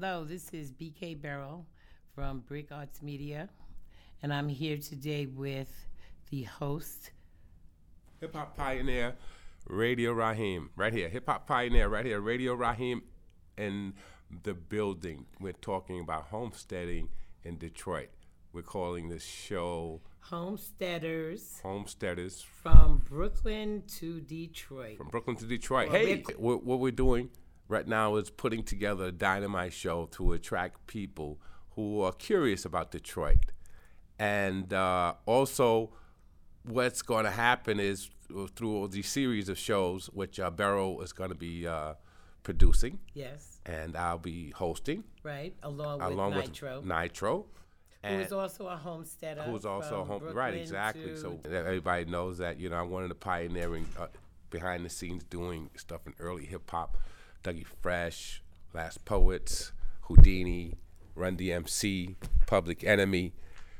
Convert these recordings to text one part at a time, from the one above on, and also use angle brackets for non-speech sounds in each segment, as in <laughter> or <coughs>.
Hello, this is BK Barrow from Brick Arts Media, and I'm here today with the host. Hip hop pioneer, Radio Raheem, right here. Hip hop pioneer, right here. Radio Raheem in the building. We're talking about homesteading in Detroit. We're calling this show Homesteaders Homesteaders from Brooklyn to Detroit. from Brooklyn to Detroit. Well, hey, we're- what, what we're doing right now is putting together a dynamite show to attract people who are curious about Detroit. And uh, also, what's going to happen is uh, through all these series of shows, which uh, Barrow is going to be uh, producing, Yes, and I'll be hosting right, along with along Nitro, with Nitro. who is also a homesteader. who's also a home right exactly so everybody knows that you know i'm one of the pioneering uh, behind the scenes doing stuff in early hip-hop dougie fresh last poets Whodini run dmc public enemy.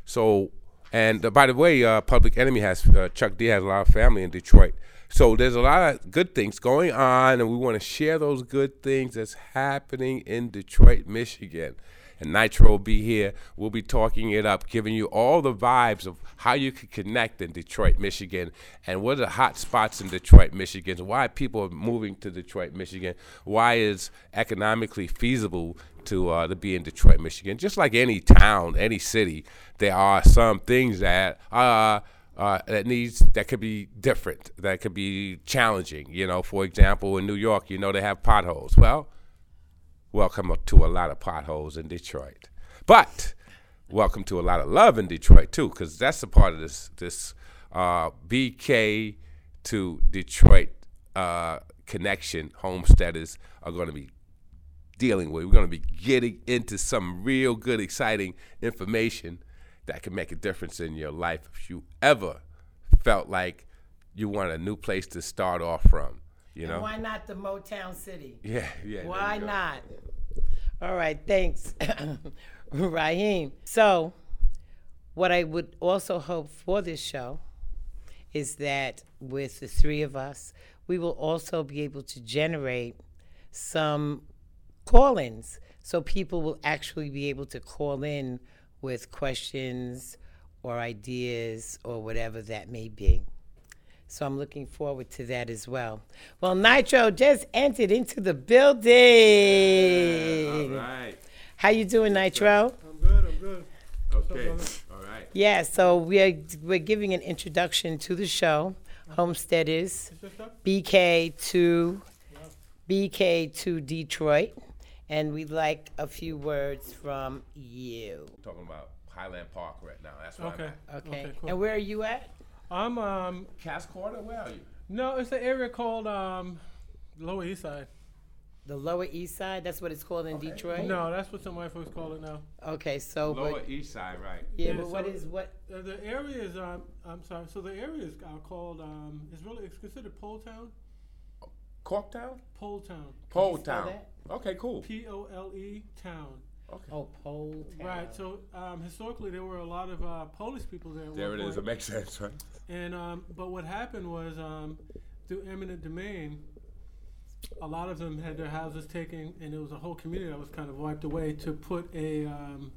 So and uh, by the way uh, public enemy has uh, chuck d has a lot of family in detroit. So there's a lot of good things going on and we want to share those good things that's happening in detroit michigan and Nitro will be here. We'll be talking it up, giving you all the vibes of how you can connect in Detroit, Michigan, and what are the hot spots in Detroit, Michigan, why people are moving to Detroit, Michigan, why it's economically feasible to uh, to be in Detroit, Michigan. Just like any town, any city, there are some things that uh, uh, that needs that could be different, that could be challenging. You know, for example, in New York, you know they have potholes. Well welcome to a lot of potholes in Detroit. But welcome to a lot of love in Detroit too, because that's a part of this this uh, BK to Detroit uh, connection. Homesteaders are going to be dealing with. We're going to be getting into some real good, exciting information that can make a difference in your life if you ever felt like you want a new place to start off from. You And why not the Motown City? Yeah, yeah. Why not? All right, thanks, <coughs> Raheem. So, what I would also hope for this show is that with the three of us, we will also be able to generate some call ins. So, people will actually be able to call in with questions or ideas or whatever that may be. So I'm looking forward to that as well. Well, Nitro just entered into the building. All right. How you doing, Nitro? I'm good. I'm good. Okay. All right. Yeah, so we're we're giving an introduction to the show, Homesteaders, Is? BK to BK to Detroit, and we'd like a few words from you. Talking about Highland Park right now. That's where Okay. I'm at. Okay. Okay, cool. And where are you at? I'm um Cass Quarter, where are you? no, it's an area called um Lower East Side. The Lower East Side. That's what it's called in Detroit. No, that's what some white folks call it now. Okay, so Lower but, East Side, right? yeah, Yeah, but what so- is what? Uh, the area is um I'm sorry. So the areas are called um it's really it's considered Pole Town. Corktown? Pole Town. Pole Town. Okay, cool. P O L E Town. Okay. Oh, Pole Town. Right. So um, historically there were a lot of uh, Polish people there. at There one it is. It makes sense, right? And um, but what happened was um, through eminent domain, a lot of them had their houses taken, and there was a whole community that was kind of wiped away to put a um,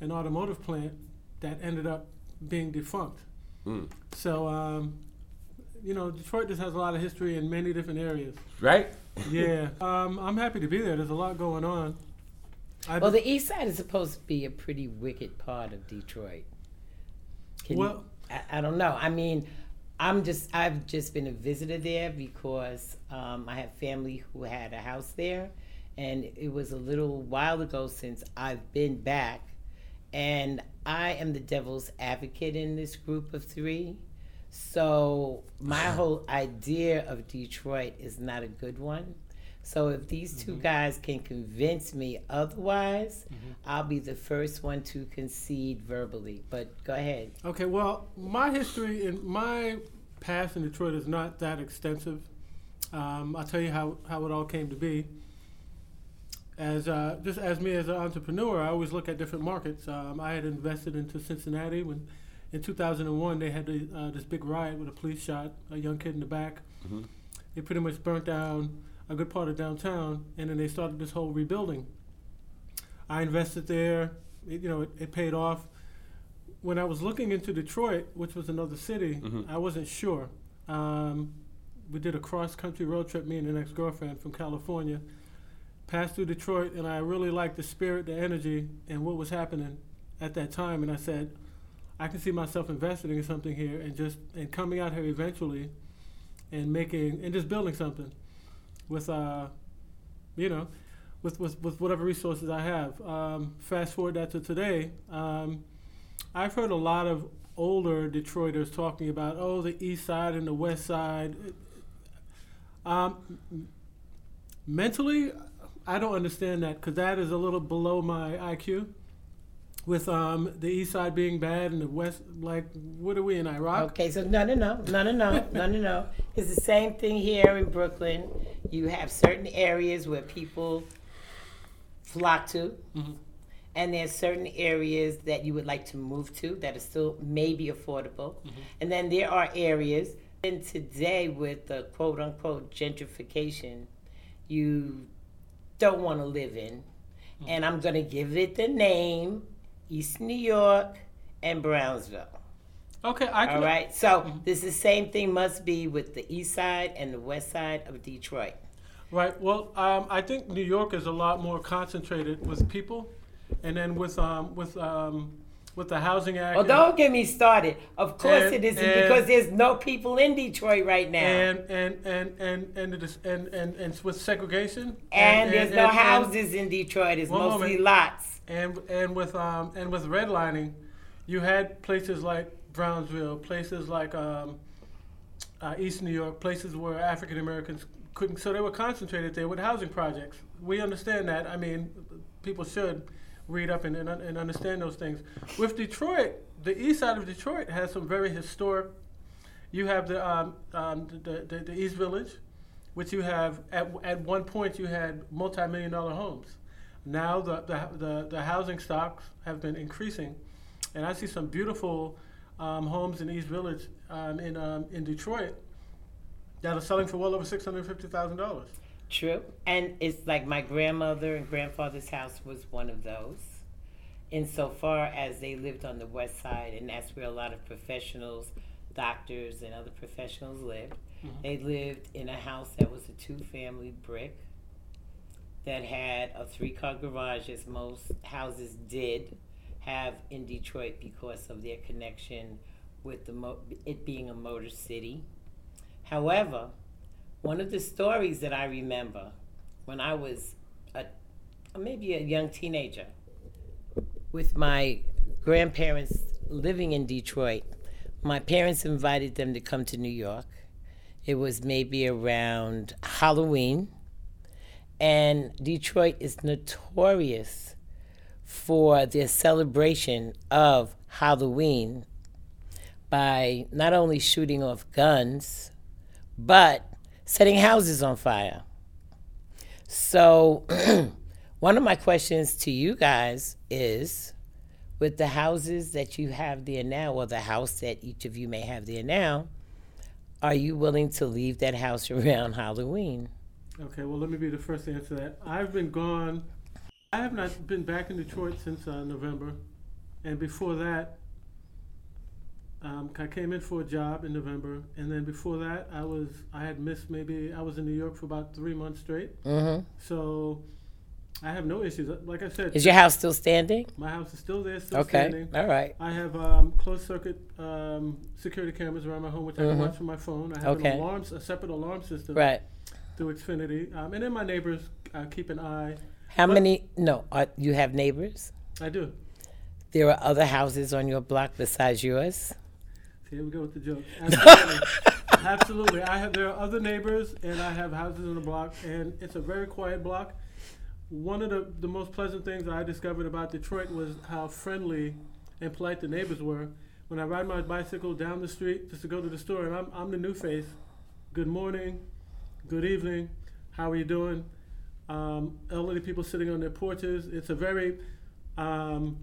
an automotive plant that ended up being defunct. Mm. So um, you know, Detroit just has a lot of history in many different areas. Right? <laughs> Yeah, um, I'm happy to be there. There's a lot going on. I Well, just- the East Side is supposed to be a pretty wicked part of Detroit. Can you- Well- I, I don't know. I mean, I'm just I've just been a visitor there because um, I have family who had a house there, and it was a little while ago since I've been back, and I am the devil's advocate in this group of three. So my <sighs> whole idea of Detroit is not a good one. So if these 2 guys can convince me otherwise, I'll be the first one to concede verbally. But go ahead. Okay, well, my history and my past in Detroit is not that extensive. Um, I'll tell you how, how it all came to be. As uh, just as me as an entrepreneur, I always look at different markets. Um, I had invested into Cincinnati when, in 2001, they had the, uh, this big riot with a police shot a young kid in the back. Mhm. They pretty much burnt down a good part of downtown, and then they started this whole rebuilding I invested there. It, you know, it, it paid off. When I was looking into Detroit, which was another city, I wasn't sure. Um, we did a cross country road trip, me and an ex girlfriend from California. Passed through Detroit, and I really liked the spirit, the energy, and what was happening at that time. And I said, I can see myself investing in something here, and just and coming out here eventually, and making and just building something with uh, you know, with, with, with whatever resources I have. Um, fast forward that to today, um, I've heard a lot of older Detroiters talking about oh the East Side and the West Side. Um, mentally, I don't understand that because that is a little below my IQ. With um, the East Side being bad and the West, like, what are we in Iraq? Okay, so no, no, no, no, no, no, no, no. It's the same thing here in Brooklyn. You have certain areas where people flock to, Mhm. and there's certain areas that you would like to move to that are still maybe affordable, and then there are areas. And today, with the quote unquote gentrification, you don't want to live in, and I'm going to give it the name East New York and Brownsville. Okay, I can. All right. So this is the same thing must be with the east side and the west side of Detroit. Right. Well, um, I think New York is a lot more concentrated with people, and then with um, with um, with the housing act. And- don't get me started. Of course And- it isn't and- because there's no people in Detroit right now. and and and and and, it is, and, and and with segregation And, there's no and- houses in Detroit. It's mostly moment. lots. and and with um and with redlining, you had places like Brownsville, places like um, uh, East New York, places where African Americans couldn't. So they were concentrated there with housing projects. We understand that. I mean, people should read up and and, and understand those things. With Detroit, the east side of Detroit has some very historic. You have the um, um, the, the, the East Village, which you have at, at one point you had multi-million dollar homes. Now the, the, the, the housing stocks have been increasing, and I see some beautiful um, homes in East Village um, in um, in Detroit that are selling for well over six hundred fifty thousand dollars. True. And it's like my grandmother and grandfather's house was one of those. Insofar as they lived on the west side, and that's where a lot of professionals, doctors, and other professionals lived. They lived in a house that was a two family brick that had a three car garage, as most houses did have in Detroit because of their connection with the mo- it being a motor city. However, one of the stories that I remember when I was a maybe a young teenager with my grandparents living in Detroit, my parents invited them to come to New York. It was maybe around Halloween. And Detroit is notorious for their celebration of Halloween by not only shooting off guns, but setting houses on fire. So, <clears throat> one of my questions to you guys is with the houses that you have there now, or the house that each of you may have there now, are you willing to leave that house <laughs> around Halloween? Okay, well let me be the first to answer that. I've been gone. I have not been back in Detroit since uh, November, and before that, um, I came in for a job in November, and then before that, I was I had missed maybe I was in New York for about three months straight. Mm-hmm. So I have no issues. Like I said, Is your house still standing? my house is still there, still Okay. standing. All right. I have um, closed circuit um, security cameras around my home, which I can Mhm. watch from my phone. I have Okay. an alarm, a separate alarm system Right. through Xfinity, um, and then my neighbors uh, keep an eye. How But- many? No, are, you have neighbors? I do. There are other houses on your block besides yours? Here we go with the joke. Absolutely. <laughs> Absolutely. I have there are other neighbors and I have houses on the block and it's a very quiet block. One of the, the most pleasant things I discovered about Detroit was how friendly and polite the neighbors were. When I ride my bicycle down the street just to go to the store and I'm I'm the new face. Good morning, good evening, how are you doing? Um, elderly people sitting on their porches. It's a very um,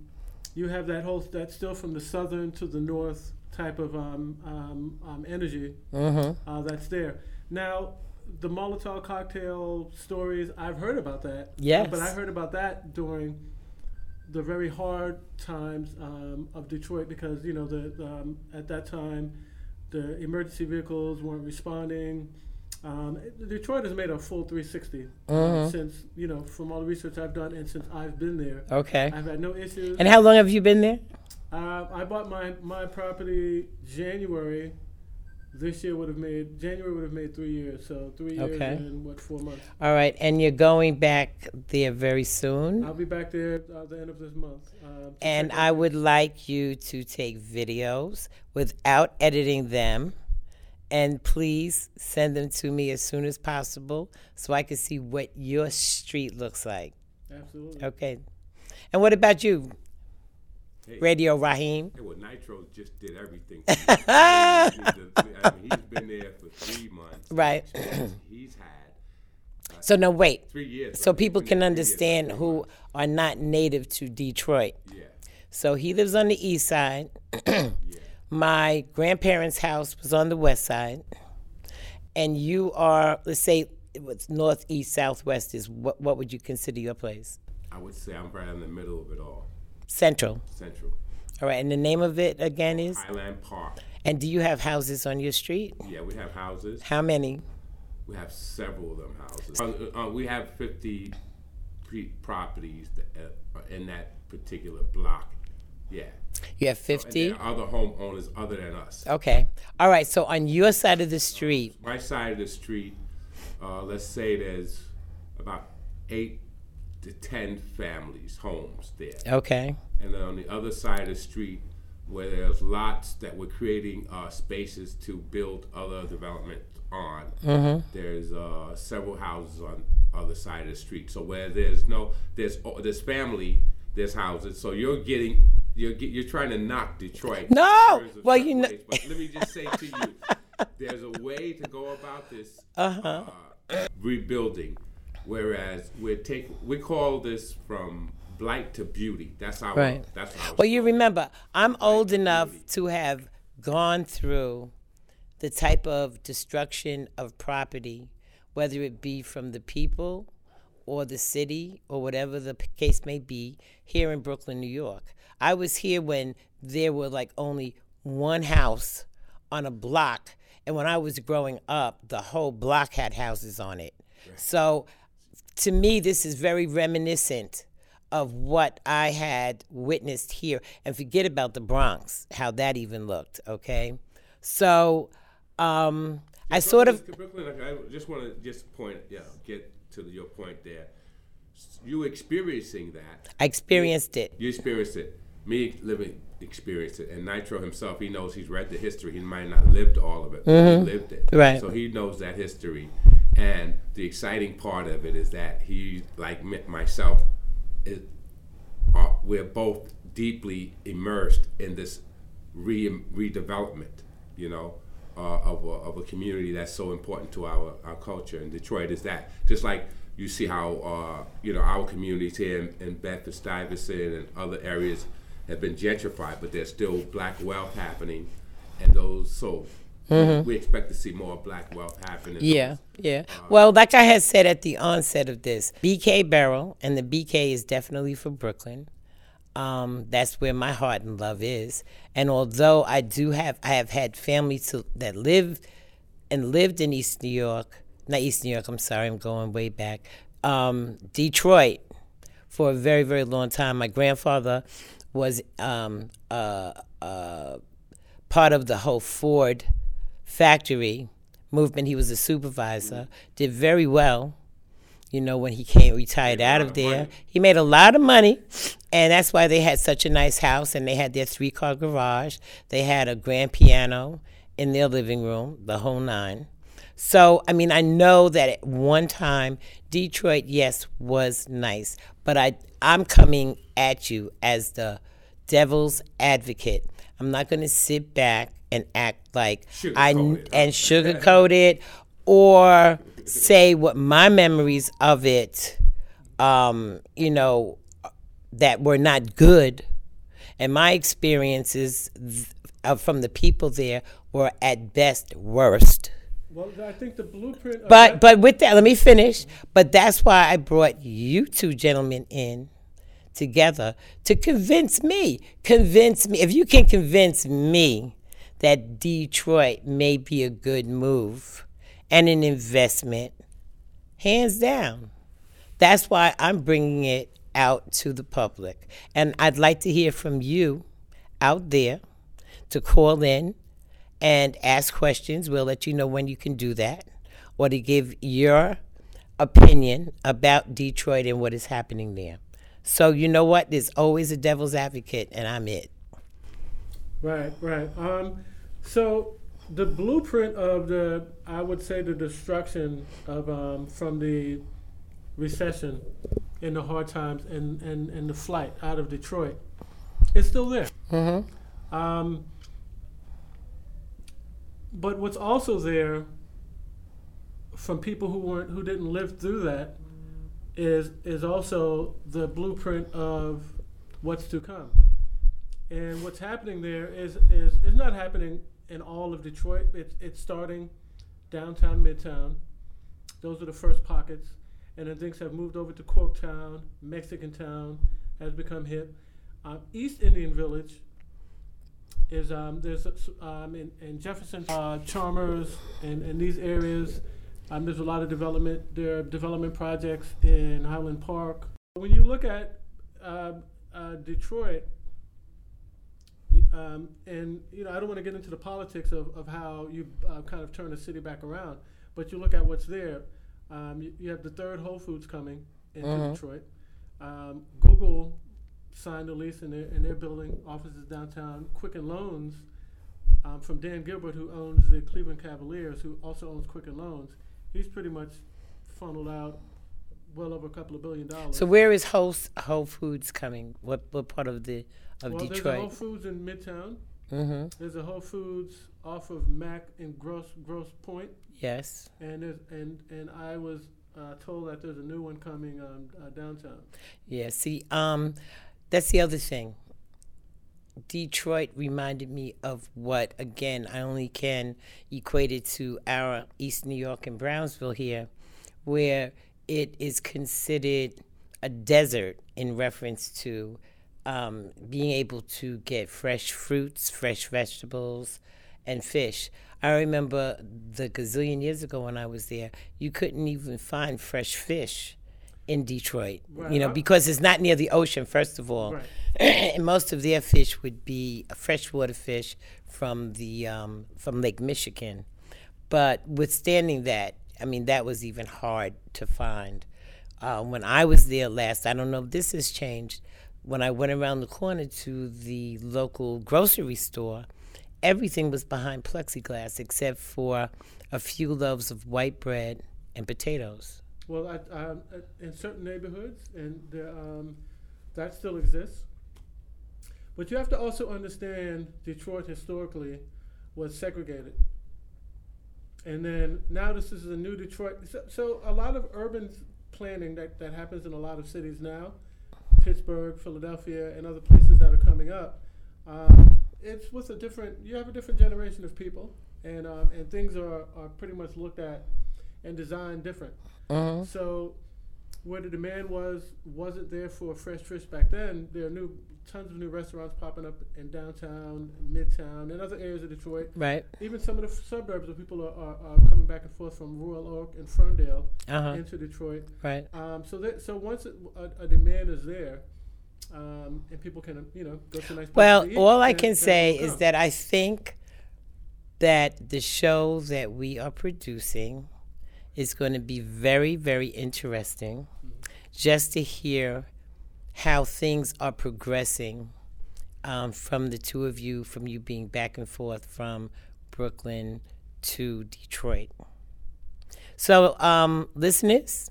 you have that whole that still from the southern to the north type of um, um, um, energy Mm-hmm. uh, that's there. Now, the Molotov cocktail stories, I've heard about that. Yes. But I heard about that during the very hard times um, of Detroit because you know the um, at that time the emergency vehicles weren't responding. Um, Detroit has made a full 360 uh, Mhm. since you know from all the research I've done and since I've been there. Okay. I've had no issues. And how long have you been there? Uh, I bought my, my property January. This year would have made January would have made three years. So three years Okay. and what four months. All right, and you're going back there very soon. I'll be back there at the end of this month. Uh, And I would like you to take videos without editing them. And please send them to me as soon as possible so I can see what your street looks like. Absolutely. Okay. And what about you, Hey. Radio Raheem? Hey, well, Nitro just did everything. for me. <laughs> I mean, he's been there for three months. Right. He's had uh, <clears throat> So, no, wait. three years. So He's people can there three years, understand who months. are not native to Detroit. Yeah, So he lives on the east side. yeah. <clears throat> My grandparents' house was on the west side. And you are, let's say, it was northeast, southwest is what, what would you consider your place? I would say I'm right in the middle of it all. Central. Central. All right. And the name of it again is? Highland Park. And do you have houses on your street? Yeah, we have houses. How many? We have several of them houses. Uh, uh, we have 50 properties that, uh, in that particular block. Yeah. You have And 50? there are other homeowners other than us. Okay. All right. So on your side of the street, My side of the street, uh, let's say there's about eight to 10 families, homes there. okay. And then on the other side of the street, where there's lots that we're creating uh, spaces to build other development on, there's uh, several houses on other side of the street. So where there's no, there's there's family, there's houses. So you're getting, you're you're trying to knock Detroit. No! Well, you know- But let me just say to you, <laughs> there's a way to go about this Uh-huh. uh, rebuilding. Whereas we take, we call this from blight to beauty. That's our. Right. That's. Well, you remember, I'm old enough to have gone through the type of destruction of property, whether it be from the people or the city or whatever the case may be, here in Brooklyn, New York. I was here when there were like only one house on a block. And when I was growing up, the whole block had houses on it. So to me, this is very reminiscent of what I had witnessed here. And forget about the Bronx, how that even looked, okay? So um, I sort of, Brooklyn, I just want to just point, yeah, get to your point there. You experiencing that. I experienced it. You experienced it. Me living experienced it, and Nitro himself, he knows he's read the history. He might not lived all of it, but he lived it. Mm-hmm. Right. So he knows that history, and the exciting part of it is that he, like myself, is, are, we're both deeply immersed in this re- redevelopment. You know. Uh, of, a, of a community that's so important to our, our culture in Detroit is that just like you see how uh, you know our communities here in, in Bedford Stuyvesant and other areas have been gentrified, but there's still black wealth happening, and those so we expect to see more black wealth happening. Yeah, those. yeah. Well, like I had said at the onset of this, BK Barrel, and the BK is definitely for Brooklyn. Um, that's where my heart and love is. And although I do have, I have had family to, that live and lived in East New York, not East New York. I'm sorry, I'm going way back. Um, Detroit for a very, very long time. My grandfather was um, uh, uh, part of the whole Ford factory movement. He was a supervisor, did very well. You know, when he came retired out of there, he made a lot of money, and that's why they had such a nice house. And they had their three car garage. They had a grand piano in their living room, the whole nine. So, I mean, I know that at one time Detroit, yes, was nice, but I I'm coming at you as the devil's advocate. I'm not going to sit back and act like I and sugarcoat <laughs> it or say what my memories of it um, you know that were not good and my experiences th- uh, from the people there were at best worst. Well, I think the blueprint. But that- but with that, let me finish. But that's why I brought you two gentlemen in together to convince me. Convince me. If you can convince me that Detroit may be a good move and an investment, hands down. That's why I'm bringing it out to the public. And I'd like to hear from you out there to call in and ask questions. We'll let you know when you can do that or to give your opinion about Detroit and what is happening there. So, you know what? There's always a devil's advocate, and I'm it. Right, right. Um, so the blueprint of the, I would say, the destruction of um, from the recession and the hard times and, and, and the flight out of Detroit is still there. Mm-hmm. Um, but what's also there from people who weren't who didn't live through that is is also the blueprint of what's to come. And what's happening there is is is not happening in all of Detroit. It's it's starting downtown, midtown. Those are the first pockets, and then things have moved over to Corktown, Mexican Town has become hip. Um, East Indian Village is um, there's um, in, in Jefferson, uh, Chalmers, and, and these areas. Um, there's a lot of development. There are development projects in Highland Park. When you look at uh, uh, Detroit, um, and you know, I don't want to get into the politics of, of how you uh, kind of turn the city back around, but you look at what's there. Um, you, you, have the third Whole Foods coming into mm-hmm. Detroit. Um, Google signed a lease and they're, and they're building offices downtown. Quicken Loans um, from Dan Gilbert, who owns the Cleveland Cavaliers, who also owns Quicken Loans, he's pretty much funneled out well over a couple of billion dollars. So where is Whole, Whole Foods coming? What what part of the of well, Detroit? There's a Whole Foods in Midtown. Mm-hmm. There's a Whole Foods off of Mack and Gross Grosse Pointe. Yes. And there's and and I was uh, told that there's a new one coming um, uh, downtown. Yeah. See, um, that's the other thing. Detroit reminded me of what, again, I only can equate it to our East New York and Brownsville here, where it is considered a desert in reference to um, being able to get fresh fruits, fresh vegetables, and fish. I remember the gazillion years ago when I was there, you couldn't even find fresh fish in Detroit, right. you know, because it's not near the ocean, first of all. Right. <clears throat> and most of their fish would be freshwater fish from the um, from Lake Michigan. But withstanding that, I mean, that was even hard to find. Uh, when I was there last, I don't know if this has changed. When I went around the corner to the local grocery store, everything was behind plexiglass except for a few loaves of white bread and potatoes. Well, um, in certain neighborhoods, and um, that still exists. But you have to also understand Detroit historically was segregated. And then now this is a new Detroit. So, so, a lot of urban planning that, that happens in a lot of cities now, Pittsburgh, Philadelphia, and other places that are coming up, um, it's with a different, you have a different generation of people, and, um, and things are, are pretty much looked at and designed different. Uh-huh. So where the demand was wasn't there for fresh fish back then. There are new tons of new restaurants popping up in downtown, midtown, and other areas of Detroit. Right. Even some of the f- suburbs where people are, are, are, coming back and forth from Royal Oak and Ferndale uh-huh. into Detroit. Right. Um, so that so once a, a, demand is there. Um, and people can, you know, go to nice. Place. Well, eat, all I can say is that I think that the shows that we are producing is going to be very, very interesting just to hear how things are progressing um, from the two of you, from you being back and forth from Brooklyn to Detroit. So, um, listeners,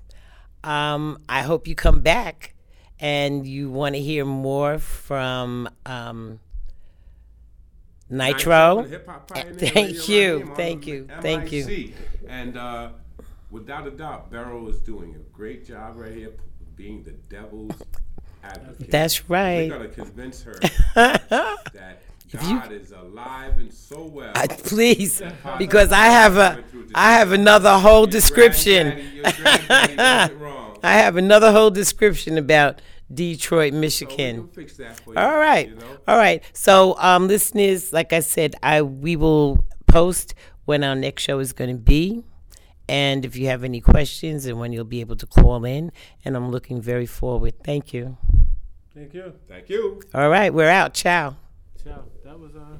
um, I hope you come back and you want to hear more from um, Nitro. Nitro thank you, thank you, thank you. And uh, without a doubt, Beryl is doing a great job right here, being the devil's advocate. That's right. We're gonna convince her <laughs> that God you, is alive and so well. I, please, because I have a, I have another whole description. <laughs> I have another whole description about Detroit, Michigan. can fix that for you. All right. You know? All right. So, um, listeners, like I said, I we will post when our next show is going to be, and if you have any questions, and when you'll be able to call in. And I'm looking very forward. Thank you. Thank you. Thank you. All right, we're out. Ciao. Ciao. That was uh.